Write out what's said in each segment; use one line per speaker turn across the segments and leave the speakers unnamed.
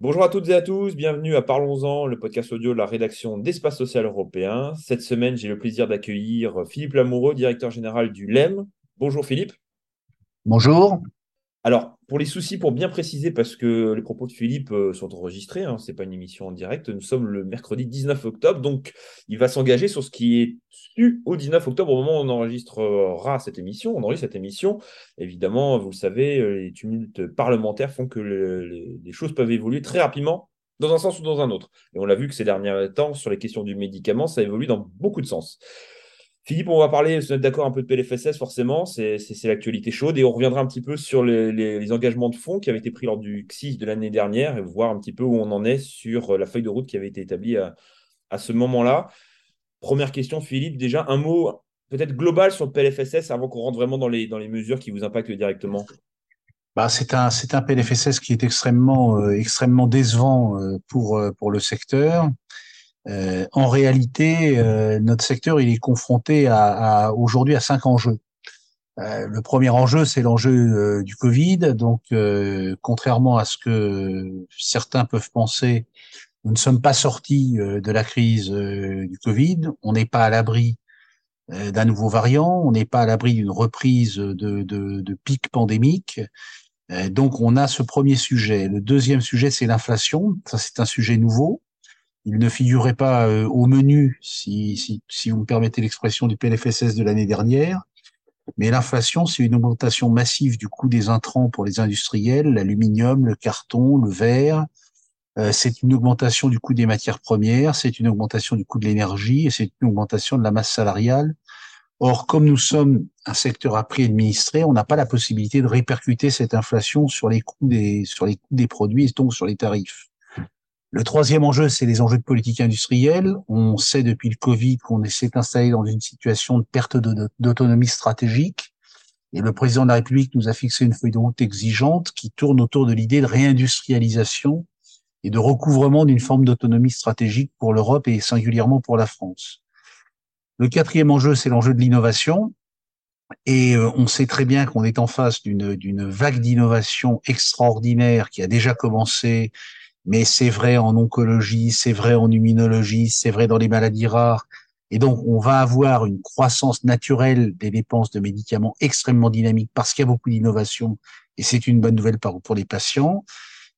Bonjour à toutes et à tous, bienvenue à Parlons-en, le podcast audio de la rédaction d'Espace Social Européen. Cette semaine, j'ai le plaisir d'accueillir Philippe Lamoureux, directeur général du LEM. Bonjour Philippe.
Bonjour.
Alors, pour les soucis, pour bien préciser, parce que les propos de Philippe euh, sont enregistrés, hein, ce n'est pas une émission en direct, nous sommes le mercredi 19 octobre, donc il va s'engager sur ce qui est su au 19 octobre, au moment où on enregistrera cette émission. On enregistre cette émission. Évidemment, vous le savez, euh, les tumultes parlementaires font que les choses peuvent évoluer très rapidement dans un sens ou dans un autre. Et on l'a vu que ces derniers temps, sur les questions du médicament, ça évolue dans beaucoup de sens. Philippe, on va parler, d'accord, un peu de PLFSS, forcément, c'est l'actualité chaude, et on reviendra un petit peu sur les, engagements de fonds qui avaient été pris lors du CSIS de l'année dernière, et voir un petit peu où on en est sur la feuille de route qui avait été établie à, ce moment-là. Première question, Philippe, déjà un mot peut-être global sur le PLFSS avant qu'on rentre vraiment dans les, mesures qui vous impactent directement.
Bah, c'est un, PLFSS qui est extrêmement, euh, décevant euh, pour, euh, pour le secteur. Euh, en réalité, euh, notre secteur il est confronté à, à aujourd'hui à cinq enjeux. Euh, le premier enjeu, c'est l'enjeu du Covid. Donc, contrairement à ce que certains peuvent penser, nous ne sommes pas sortis de la crise du Covid. On n'est pas à l'abri d'un nouveau variant. On n'est pas à l'abri d'une reprise de, de, de pic pandémique. Donc, on a ce premier sujet. Le deuxième sujet, c'est l'inflation. Ça, c'est un sujet nouveau. Il ne figurait pas euh, au menu, si, si, si vous me permettez l'expression du PLFSS de l'année dernière. Mais l'inflation, c'est une augmentation massive du coût des intrants pour les industriels, l'aluminium, le carton, le verre. Euh, c'est une augmentation du coût des matières premières, c'est une augmentation du coût de l'énergie et c'est une augmentation de la masse salariale. Or, comme nous sommes un secteur à prix administré, on n'a pas la possibilité de répercuter cette inflation sur les coûts des, sur les coûts des produits et donc sur les tarifs. Le troisième enjeu, c'est les enjeux de politique industrielle. On sait depuis le Covid qu'on s'est installé dans une situation de perte d'autonomie stratégique. Et le président de la République nous a fixé une feuille de route exigeante qui tourne autour de l'idée de réindustrialisation et de recouvrement d'une forme d'autonomie stratégique pour l'Europe et singulièrement pour la France. Le quatrième enjeu, c'est l'enjeu de l'innovation. Et euh, on sait très bien qu'on est en face d'une vague d'innovation extraordinaire qui a déjà commencé mais c'est vrai en oncologie, c'est vrai en immunologie, c'est vrai dans les maladies rares. Et donc, on va avoir une croissance naturelle des dépenses de médicaments extrêmement dynamique parce qu'il y a beaucoup d'innovation et c'est une bonne nouvelle pour les patients.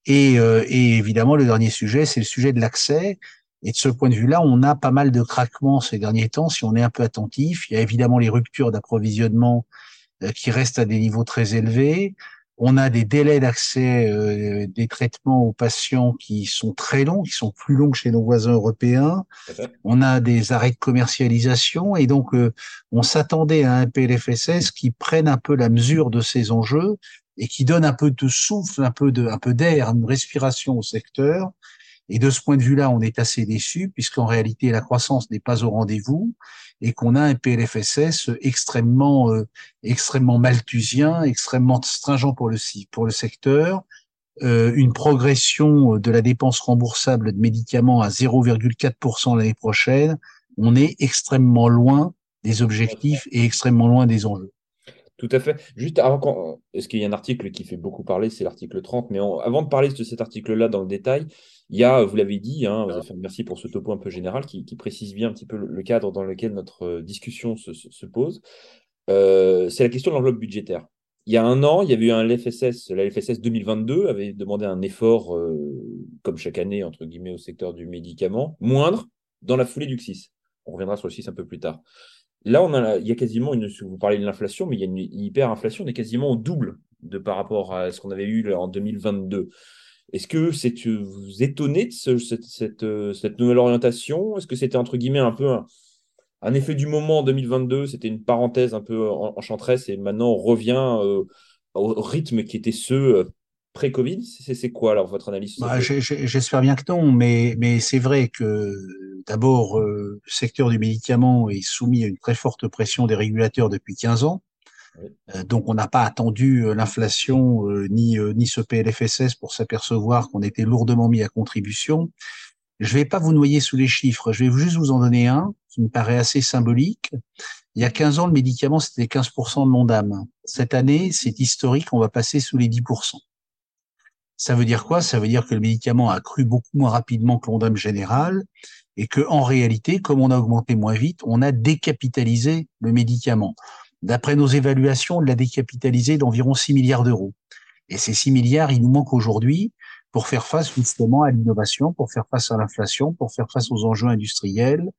Et, euh, et évidemment, le dernier sujet, c'est le sujet de l'accès. Et de ce point de vue-là, on a pas mal de craquements ces derniers temps si on est un peu attentif. Il y a évidemment les ruptures d'approvisionnement euh, qui restent à des niveaux très élevés. On a des délais d'accès euh, des traitements aux patients qui sont très longs, qui sont plus longs que chez nos voisins européens. On a des arrêts de commercialisation et donc euh, on s'attendait à un PLFSS qui prenne un peu la mesure de ces enjeux et qui donne un peu de souffle, un peu de, un peu d'air, une respiration au secteur. Et de ce point de vue-là, on est assez déçu puisqu'en réalité la croissance n'est pas au rendez-vous et qu'on a un PLFSS extrêmement euh, extrêmement malthusien, extrêmement stringent pour le pour le secteur, euh, une progression de la dépense remboursable de médicaments à 0,4% l'année prochaine. On est extrêmement loin des objectifs et extrêmement loin des enjeux.
Tout à fait. Juste avant Est-ce qu'il y a un article qui fait beaucoup parler C'est l'article 30. Mais avant de parler de cet article-là dans le détail, il y a, vous l'avez dit, hein, fait, merci pour ce topo un peu général qui, précise bien un petit peu le, cadre dans lequel notre euh, discussion se, pose. Euh, c'est la question de l'enveloppe budgétaire. Il y a un an, il y avait eu un LFSS, la LFSS 2022 avait demandé un effort, euh, comme chaque année, entre guillemets, au secteur du médicament, moindre dans la foulée du CSIS. On reviendra sur le CIS un peu plus tard. Là, il y a quasiment une. Vous parlez de l'inflation, mais il y a une hyperinflation, on est quasiment au double de par rapport à ce qu'on avait eu en 2022. Est-ce que c'est vous étonné de cette, cette, nouvelle orientation? Est-ce que c'était entre guillemets un peu un, effet du moment en 2022 C'était une parenthèse un peu enchanteresse et maintenant on revient euh, au rythme qui était ceux euh, pré-Covid C'est quoi alors votre analyse
bah, J'espère bien que non, mais, mais c'est vrai que d'abord, euh, le secteur du médicament est soumis à une très forte pression des régulateurs depuis 15 ans. Euh, donc on n'a pas attendu euh, l'inflation ni, ni ce PLFSS pour s'apercevoir qu'on était lourdement mis à contribution. Je ne vais pas vous noyer sous les chiffres, je vais juste vous en donner un qui me paraît assez symbolique. Il y a 15 ans, le médicament, c'était 15% de l'ondame. Cette année, c'est historique, on va passer sous les 10%. Ça veut dire quoi? Ça veut dire que le médicament a cru beaucoup moins rapidement que l'ondame générale et que, en réalité, comme on a augmenté moins vite, on a décapitalisé le médicament. D'après nos évaluations, on l'a décapitalisé d'environ 6 milliards d'euros. Et ces 6 milliards, il nous manque aujourd'hui pour faire face justement à l'innovation, pour faire face à l'inflation, pour faire face aux enjeux industriels.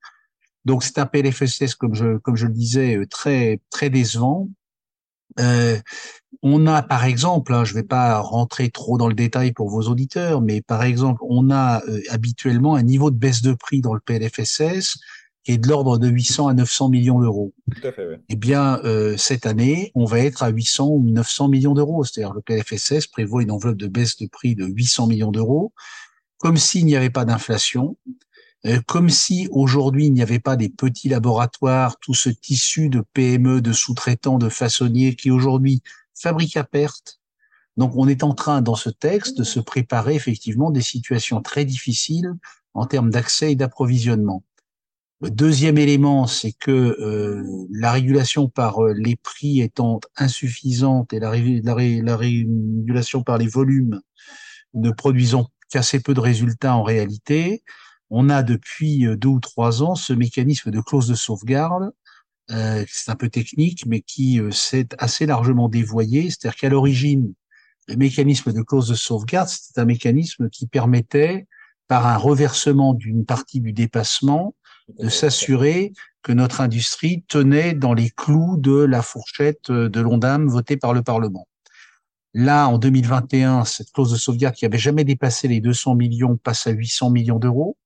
Donc c'est un PLFSS, comme je, comme je le disais, euh, très, très décevant. Euh, on a, par exemple, hein, je ne vais pas rentrer trop dans le détail pour vos auditeurs, mais par exemple, on a euh, habituellement un niveau de baisse de prix dans le PLFSS qui est de l'ordre de 800 à 900 millions d'euros.
Tout à fait, oui.
Eh bien, euh, cette année, on va être à 800 ou 900 millions d'euros. C'est-à-dire le PLFSS prévoit une enveloppe de baisse de prix de 800 millions d'euros, comme s'il n'y avait pas d'inflation, comme si aujourd'hui il n'y avait pas des petits laboratoires, tout ce tissu de PME, de sous-traitants, de façonniers qui aujourd'hui fabriquent à perte. Donc on est en train, dans ce texte, de se préparer effectivement des situations très difficiles en termes d'accès et d'approvisionnement. Le deuxième élément, c'est que euh, la régulation par euh, les prix étant insuffisante et la, la, régulation par les volumes ne produisant qu'assez peu de résultats en réalité, on a depuis euh, deux ou trois ans ce mécanisme de clause de sauvegarde, euh, c'est un peu technique, mais qui euh, s'est assez largement dévoyé. C'est-à-dire qu'à l'origine, le mécanisme de clause de sauvegarde, c'était un mécanisme qui permettait, par un reversement d'une partie du dépassement, de s'assurer que notre industrie tenait dans les clous de la fourchette de l'ONDAM votée par le Parlement. Là, en 2021, cette clause de sauvegarde qui avait jamais dépassé les 200 millions passe à 800 millions d'euros.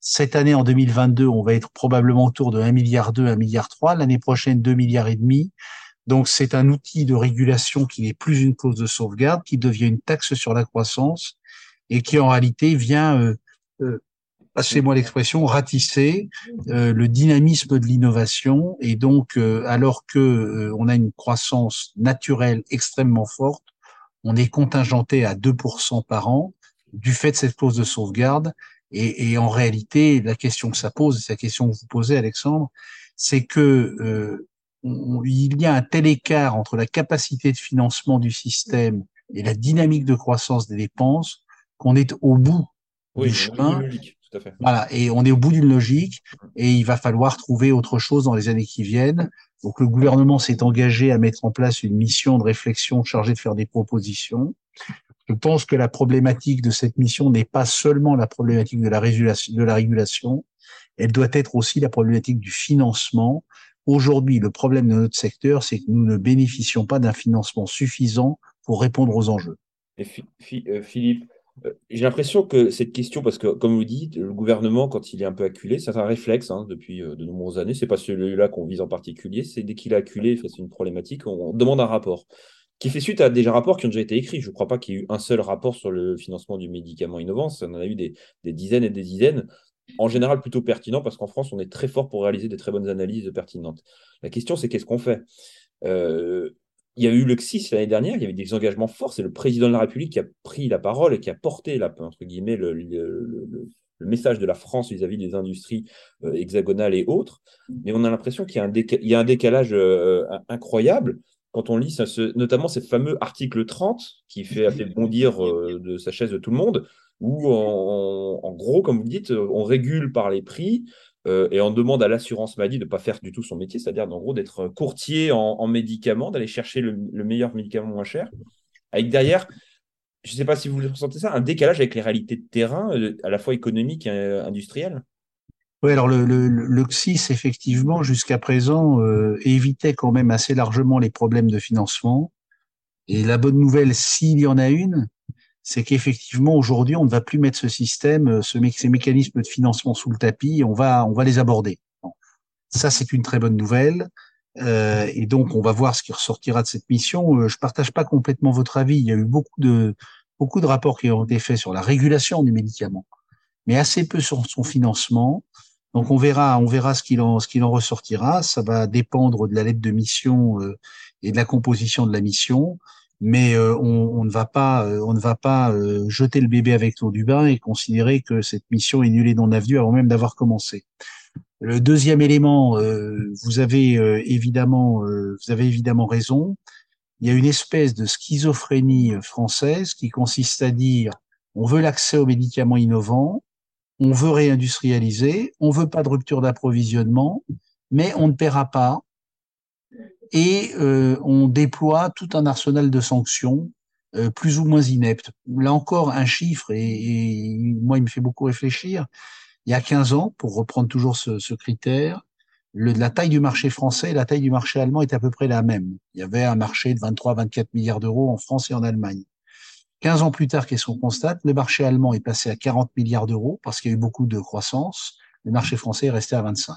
Cette année, en 2022, on va être probablement autour de 1 milliard 2, 1 milliard 3. L'année prochaine, 2 milliards et demi. Donc, c'est un outil de régulation qui n'est plus une clause de sauvegarde, qui devient une taxe sur la croissance et qui, en réalité, vient, euh, euh, passez-moi l'expression, ratisser euh, le dynamisme de l'innovation. Et donc, euh, alors que euh, on a une croissance naturelle extrêmement forte, on est contingenté à 2% par an du fait de cette clause de sauvegarde et, et, en réalité, la question que ça pose, c'est la question que vous posez, Alexandre, c'est que euh, il y a un tel écart entre la capacité de financement du système et la dynamique de croissance des dépenses qu'on est au bout du chemin. tout à fait. Voilà, et on est au bout d'une logique et il va falloir trouver autre chose dans les années qui viennent. Donc le gouvernement s'est engagé à mettre en place une mission de réflexion chargée de faire des propositions. Je pense que la problématique de cette mission n'est pas seulement la problématique de la, régulation, elle doit être aussi la problématique du financement. Aujourd'hui, le problème de notre secteur, c'est que nous ne bénéficions pas d'un financement suffisant pour répondre aux enjeux.
Euh, Philippe, euh, j'ai l'impression que cette question, parce que comme vous dites, le gouvernement, quand il est un peu acculé, c'est un réflexe hein, depuis euh, de nombreuses années, c'est pas celui-là qu'on vise en particulier, c'est dès qu'il est acculé face à une problématique, on demande un rapport qui fait suite à des rapports qui ont déjà été écrits. Je ne crois pas qu'il y ait eu un seul rapport sur le financement du médicament innovant. On en a eu des, dizaines et des dizaines. En général, plutôt pertinent parce qu'en France, on est très fort pour réaliser des très bonnes analyses pertinentes. La question, c'est qu'est-ce qu'on fait? Euh, Il y a eu le CSIS l'année dernière, il y avait des engagements forts. C'est le président de la République qui a pris la parole et qui a porté, entre guillemets, le, message de la France vis-à-vis des industries euh, hexagonales et autres. Mais on a l'impression qu'il y, a un décalage euh, incroyable quand on lit notamment ce fameux article 30 qui fait, a fait bondir euh, de sa chaise de tout le monde, où en, gros, comme vous dites, on régule par les prix euh, et on demande à l'assurance maladie de ne pas faire du tout son métier, c'est-à-dire en gros d'être courtier en, médicaments, d'aller chercher le, meilleur médicament moins cher, avec derrière, je ne sais pas si vous ressentez ça, un décalage avec les réalités de terrain, euh, à la fois économique et industrielle.
Oui, alors le, le, le effectivement, jusqu'à présent, euh, évitait quand même assez largement les problèmes de financement. Et la bonne nouvelle, s'il y en a une, c'est qu'effectivement, aujourd'hui, on ne va plus mettre ce système, euh, ce, ces mécanismes de financement sous le tapis, on va, on va les aborder. Ça, c'est une très bonne nouvelle. Euh, et donc, on va voir ce qui ressortira de cette mission. Euh, je partage pas complètement votre avis. Il y a eu beaucoup de, beaucoup de rapports qui ont été faits sur la régulation du médicament, mais assez peu sur son financement. Donc on verra, on verra ce qu'il en, en ressortira. Ça va dépendre de la lettre de mission euh, et de la composition de la mission. mais euh, on, ne va pas, euh, on ne va pas euh, jeter le bébé avec l'eau du bain et considérer que cette mission est nulle et non avenue avant même d'avoir commencé. Le deuxième élément, vous avez évidemment, vous avez évidemment raison. Il y a une espèce de schizophrénie française qui consiste à dire on veut l'accès aux médicaments innovants, on veut réindustrialiser, on veut pas de rupture d'approvisionnement, mais on ne paiera pas et euh, on déploie tout un arsenal de sanctions euh, plus ou moins ineptes. Là encore, un chiffre, et, moi, il me fait beaucoup réfléchir. Il y a 15 ans, pour reprendre toujours ce, critère, la taille du marché français et la taille du marché allemand est à peu près la même. Il y avait un marché de 23-24 milliards d'euros en France et en Allemagne. 15 ans plus tard, qu'est-ce qu'on constate Le marché allemand est passé à 40 milliards d'euros parce qu'il y a eu beaucoup de croissance. Le marché français est resté à 25.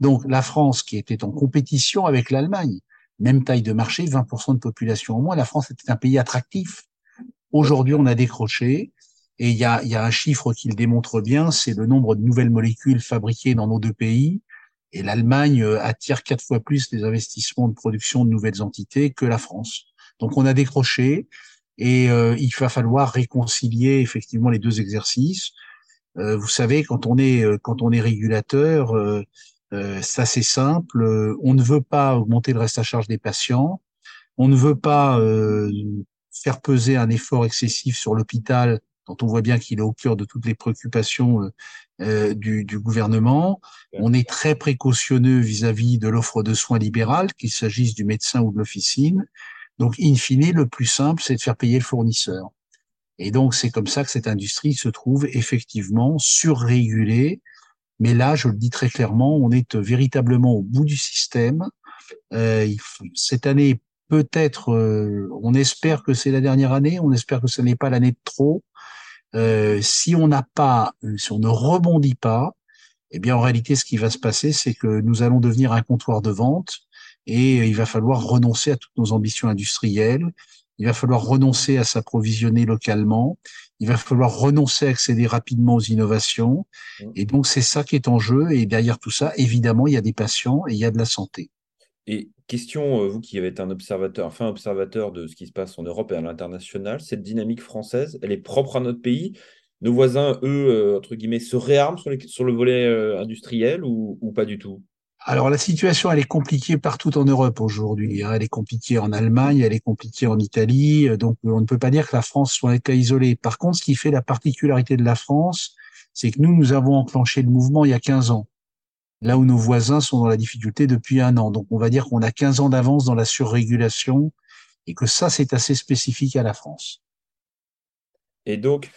Donc la France, qui était en compétition avec l'Allemagne, même taille de marché, 20% de population au moins, la France était un pays attractif. Aujourd'hui, on a décroché. Et il y a, y a un chiffre qui le démontre bien, c'est le nombre de nouvelles molécules fabriquées dans nos deux pays. Et l'Allemagne euh, attire quatre fois plus les investissements de production de nouvelles entités que la France. Donc on a décroché et euh, il va falloir réconcilier effectivement les deux exercices. Euh, vous savez, quand on est quand on est régulateur, euh, c'est assez simple. Euh, on ne veut pas augmenter le reste à charge des patients. On ne veut pas euh, faire peser un effort excessif sur l'hôpital, dont on voit bien qu'il est au cœur de toutes les préoccupations euh, du, du, gouvernement. On est très précautionneux vis-à-vis de l'offre de soins libérale, qu'il s'agisse du médecin ou de l'officine. Donc, in fine, le plus simple, c'est de faire payer le fournisseur. Et donc, c'est comme ça que cette industrie se trouve effectivement surrégulée mais là, je le dis très clairement, on est véritablement au bout du système. Euh, cette année, peut-être, euh, on espère que c'est la dernière année, on espère que ce n'est pas l'année de trop. Euh, si on n'a pas, si on ne rebondit pas, eh bien, en réalité, ce qui va se passer, c'est que nous allons devenir un comptoir de vente et il va falloir renoncer à toutes nos ambitions industrielles. Il va falloir renoncer à s'approvisionner localement il va falloir renoncer à accéder rapidement aux innovations. Mmh. Et donc, c'est ça qui est en jeu. Et derrière tout ça, évidemment, il y a des patients et il y a de la santé.
Et question, euh, vous qui avez été un observateur, enfin observateur de ce qui se passe en Europe et à l'international, cette dynamique française, elle est propre à notre pays? Nos voisins, eux, euh, entre guillemets, se réarment sur, sur le volet euh, industriel ou, ou pas du tout?
Alors la situation, elle est compliquée partout en Europe aujourd'hui. Hein. Elle est compliquée en Allemagne, elle est compliquée en Italie. Donc on ne peut pas dire que la France soit un cas isolé. Par contre, ce qui fait la particularité de la France, c'est que nous, nous avons enclenché le mouvement il y a 15 ans, là où nos voisins sont dans la difficulté depuis un an. Donc on va dire qu'on a 15 ans d'avance dans la surrégulation et que ça, c'est assez spécifique à la France.
Et donc,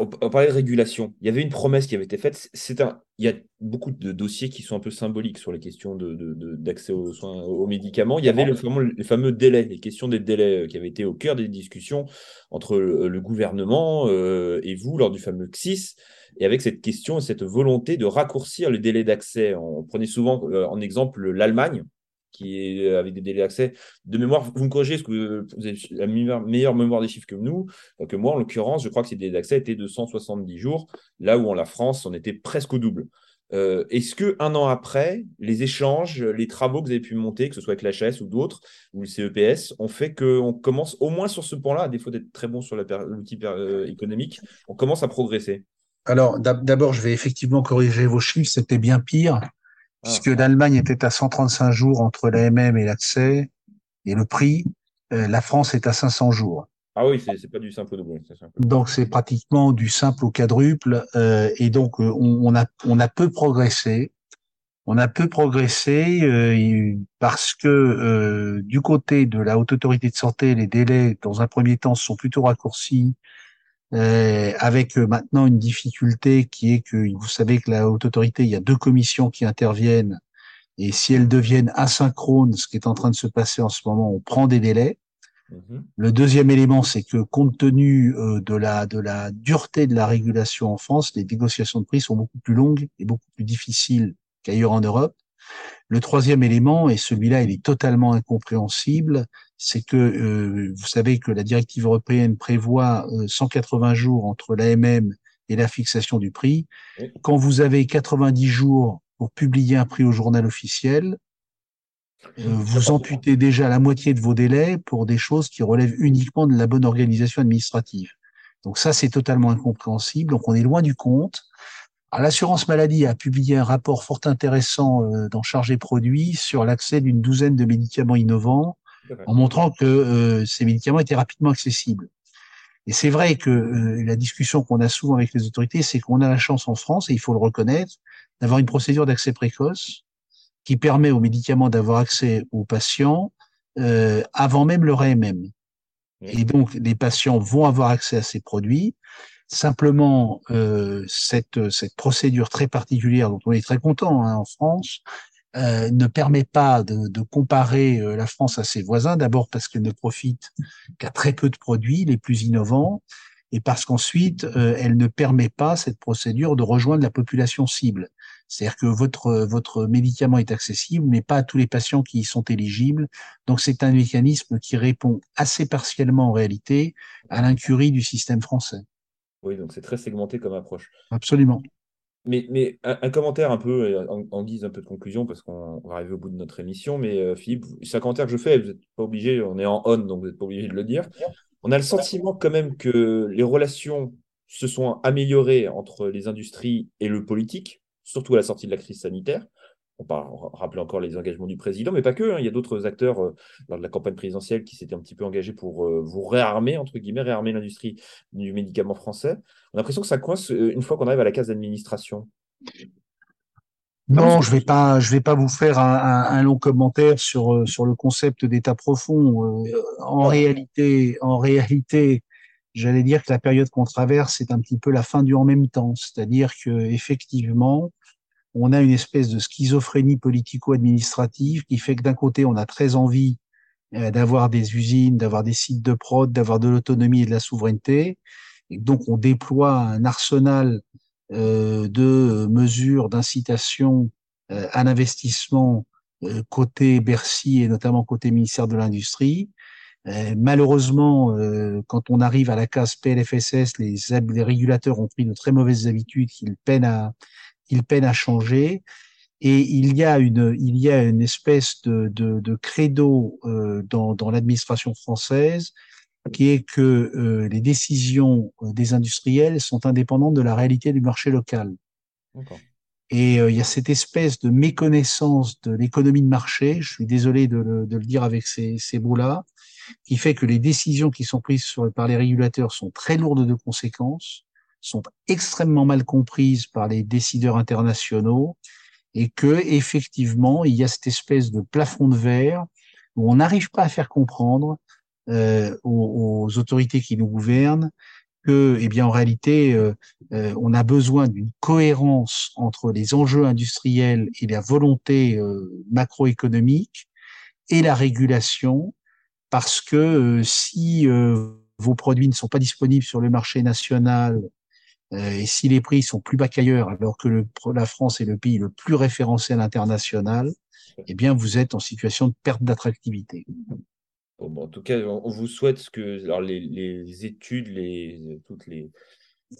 on parlait de régulation. Il y avait une promesse qui avait été faite. C'est un, il y a beaucoup de dossiers qui sont un peu symboliques sur les questions d'accès de, aux soins, aux médicaments. Il y avait le fameux, les fameux délais, les questions des délais euh, qui avaient été au cœur des discussions entre le, gouvernement euh, et vous lors du fameux CSIS. Et avec cette question et cette volonté de raccourcir le délai d'accès. On prenait souvent euh, en exemple l'Allemagne, qui est euh, avec des délais d'accès. De mémoire, vous me corrigez, parce que vous avez la meilleure, mémoire des chiffres que nous, que moi, en l'occurrence, je crois que ces délais d'accès étaient de 170 jours, là où en la France, on était presque au double. Euh, est-ce que un an après, les échanges, les travaux que vous avez pu monter, que ce soit avec l'HS ou d'autres, ou le CEPS, ont fait qu'on commence au moins sur ce point-là, à défaut d'être très bon sur l'outil euh, économique, on commence à progresser?
Alors d'abord, je vais effectivement corriger vos chiffres, c'était bien pire puisque ah. l'Allemagne était à 135 jours entre l'AMM et l'accès et le prix. Euh, la France est à 500 jours.
Ah oui, c'est pas du simple au double.
Donc c'est pratiquement du simple au quadruple, euh, et donc euh, on, a on a peu progressé. On a peu progressé euh, parce que euh, du côté de la haute autorité de santé, les délais dans un premier temps sont plutôt raccourcis euh, avec euh, maintenant une difficulté qui est que vous savez que la haute autorité, il y a deux commissions qui interviennent et si elles deviennent asynchrones, ce qui est en train de se passer en ce moment, on prend des délais. Mm-hmm. Le deuxième élément, c'est que compte tenu euh, de la de la dureté de la régulation en France, les négociations de prix sont beaucoup plus longues et beaucoup plus difficiles qu'ailleurs en Europe. Le troisième élément, et celui-là, il est totalement incompréhensible, c'est que euh, vous savez que la directive européenne prévoit 180 euh, jours entre l'AMM et la fixation du prix. Quand vous avez 90 jours pour publier un prix au journal officiel, vous amputez déjà la moitié de vos délais pour des choses qui relèvent uniquement de la bonne organisation administrative. Donc ça, c'est totalement incompréhensible. Donc on est loin du compte. L'assurance maladie a publié un rapport fort intéressant euh, dans Chargé Produits sur l'accès d'une douzaine de médicaments innovants, en montrant que euh, ces médicaments étaient rapidement accessibles. Et c'est vrai que euh, la discussion qu'on a souvent avec les autorités, c'est qu'on a la chance en France, et il faut le reconnaître, d'avoir une procédure d'accès précoce qui permet aux médicaments d'avoir accès aux patients euh, avant même leur AMM. Et donc, les patients vont avoir accès à ces produits. Simplement, euh, cette, cette procédure très particulière, dont on est très content hein, en France, euh, ne permet pas de, de comparer euh, la France à ses voisins. D'abord parce qu'elle ne profite qu'à très peu de produits les plus innovants, et parce qu'ensuite, euh, elle ne permet pas cette procédure de rejoindre la population cible. C'est-à-dire que votre, votre médicament est accessible, mais pas à tous les patients qui y sont éligibles. Donc c'est un mécanisme qui répond assez partiellement en réalité à l'incurie du système français.
Oui, donc c'est très segmenté comme approche.
Absolument.
Mais, mais un, commentaire un peu en, guise un peu de conclusion, parce qu'on va arriver au bout de notre émission. Mais euh, Philippe, c'est un commentaire que je fais, vous n'êtes pas obligé, on est en on, donc vous n'êtes pas obligé de le dire. On a le sentiment quand même que les relations se sont améliorées entre les industries et le politique surtout à la sortie de la crise sanitaire. On peut rappeler encore les engagements du président, mais pas que. Hein. Il y a d'autres acteurs euh, lors de la campagne présidentielle qui s'étaient un petit peu engagés pour euh, vous réarmer, entre guillemets, réarmer l'industrie du médicament français. On a l'impression que ça coince euh, une fois qu'on arrive à la case d'administration.
Non, je vais pas, je vais pas vous faire un, long commentaire sur sur le concept d'état profond. en réalité, en réalité, j'allais dire que la période qu'on traverse, c'est un petit peu la fin du en même temps. C'est-à-dire que effectivement, on a une espèce de schizophrénie politico-administrative qui fait que d'un côté, on a très envie euh, d'avoir des usines, d'avoir des sites de prod, d'avoir de l'autonomie et de la souveraineté. Et donc, on déploie un arsenal euh, de mesures d'incitation euh, à l'investissement côté Bercy et notamment côté ministère de l'Industrie. Euh, malheureusement, euh, quand on arrive à la case PLFSS, les, les régulateurs ont pris de très mauvaises habitudes qu'ils peinent à, qu'ils peinent à changer. Et il y a une, il y a une espèce de, de, de credo euh, dans, dans l'administration française qui est que les décisions des industriels sont indépendantes de la réalité du marché local. Et il y a cette espèce de méconnaissance de l'économie de marché, je suis désolé de le, de le dire avec ces, ces mots-là, qui fait que les décisions qui sont prises sur, par les régulateurs sont très lourdes de conséquences, sont extrêmement mal comprises par les décideurs internationaux, et que effectivement il y a cette espèce de plafond de verre où on n'arrive pas à faire comprendre euh, aux, aux, autorités qui nous gouvernent que, eh bien, en réalité, euh, euh, on a besoin d'une cohérence entre les enjeux industriels et la volonté euh, macroéconomique et la régulation parce que euh, si vos produits ne sont pas disponibles sur le marché national et si les prix sont plus bas qu'ailleurs, alors que la France est le pays le plus référencé à l'international, eh bien, vous êtes en situation de perte d'attractivité.
Bon, en tout cas, on vous souhaite que alors les, les études, les, toutes les,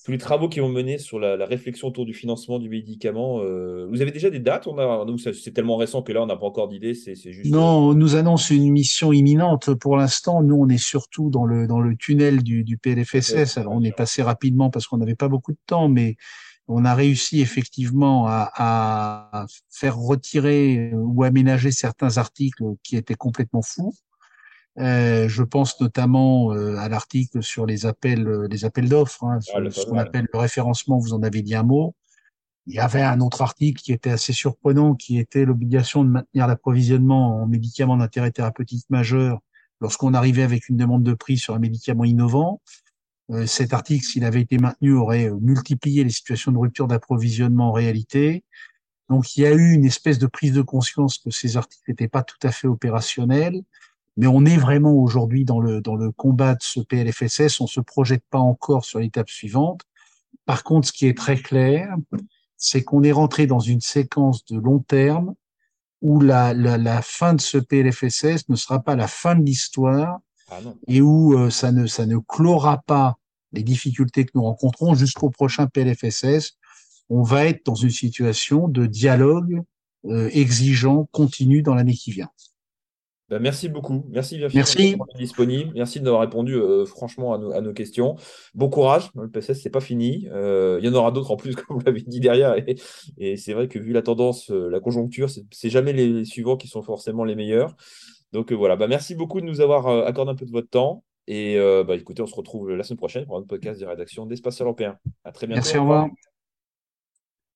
tous les travaux qui vont mener sur la, réflexion autour du financement du médicament. Euh, vous avez déjà des dates? On a, C'est tellement récent que là, on n'a pas encore d'idée. C'est, juste...
Non, on nous annonce une mission imminente. Pour l'instant, nous, on est surtout dans le, dans le tunnel du, du PLFSS. Alors, on est passé rapidement parce qu'on n'avait pas beaucoup de temps, mais on a réussi effectivement à, à faire retirer ou aménager certains articles qui étaient complètement fous. Euh, je pense notamment euh, à l'article sur les appels, euh, les appels d'offres, hein, ah, ce, qu'on appelle le référencement. Vous en avez dit un mot. Il y avait un autre article qui était assez surprenant, qui était l'obligation de maintenir l'approvisionnement en médicaments d'intérêt thérapeutique majeur lorsqu'on arrivait avec une demande de prix sur un médicament innovant. cet article, s'il avait été maintenu, aurait multiplié les situations de rupture d'approvisionnement en réalité. Donc, il y a eu une espèce de prise de conscience que ces articles n'étaient pas tout à fait opérationnels. Mais on est vraiment aujourd'hui dans le, dans le combat de ce PLFSS. On se projette pas encore sur l'étape suivante. Par contre, ce qui est très clair, c'est qu'on est rentré dans une séquence de long terme où la, la, la, fin de ce PLFSS ne sera pas la fin de l'histoire ah et où euh, ça, ne, ça ne clora pas les difficultés que nous rencontrons jusqu'au prochain PLFSS. On va être dans une situation de dialogue euh, exigeant continu dans l'année qui vient.
Bah, merci beaucoup. Merci bien
Merci.
d'être disponible. Merci d'avoir répondu euh, franchement à nos, questions. Bon courage. Le PSS, c'est pas fini. Euh, il y en aura d'autres en plus, comme vous l'avez dit derrière. Et, c'est vrai que vu la tendance, euh, la conjoncture, c'est jamais les suivants qui sont forcément les meilleurs. Donc voilà. Bah, merci beaucoup de nous avoir accordé un peu de votre temps. Et bah, écoutez, on se retrouve la semaine prochaine pour un podcast de rédaction d'Espace Européen. À très bientôt.
Merci, au revoir.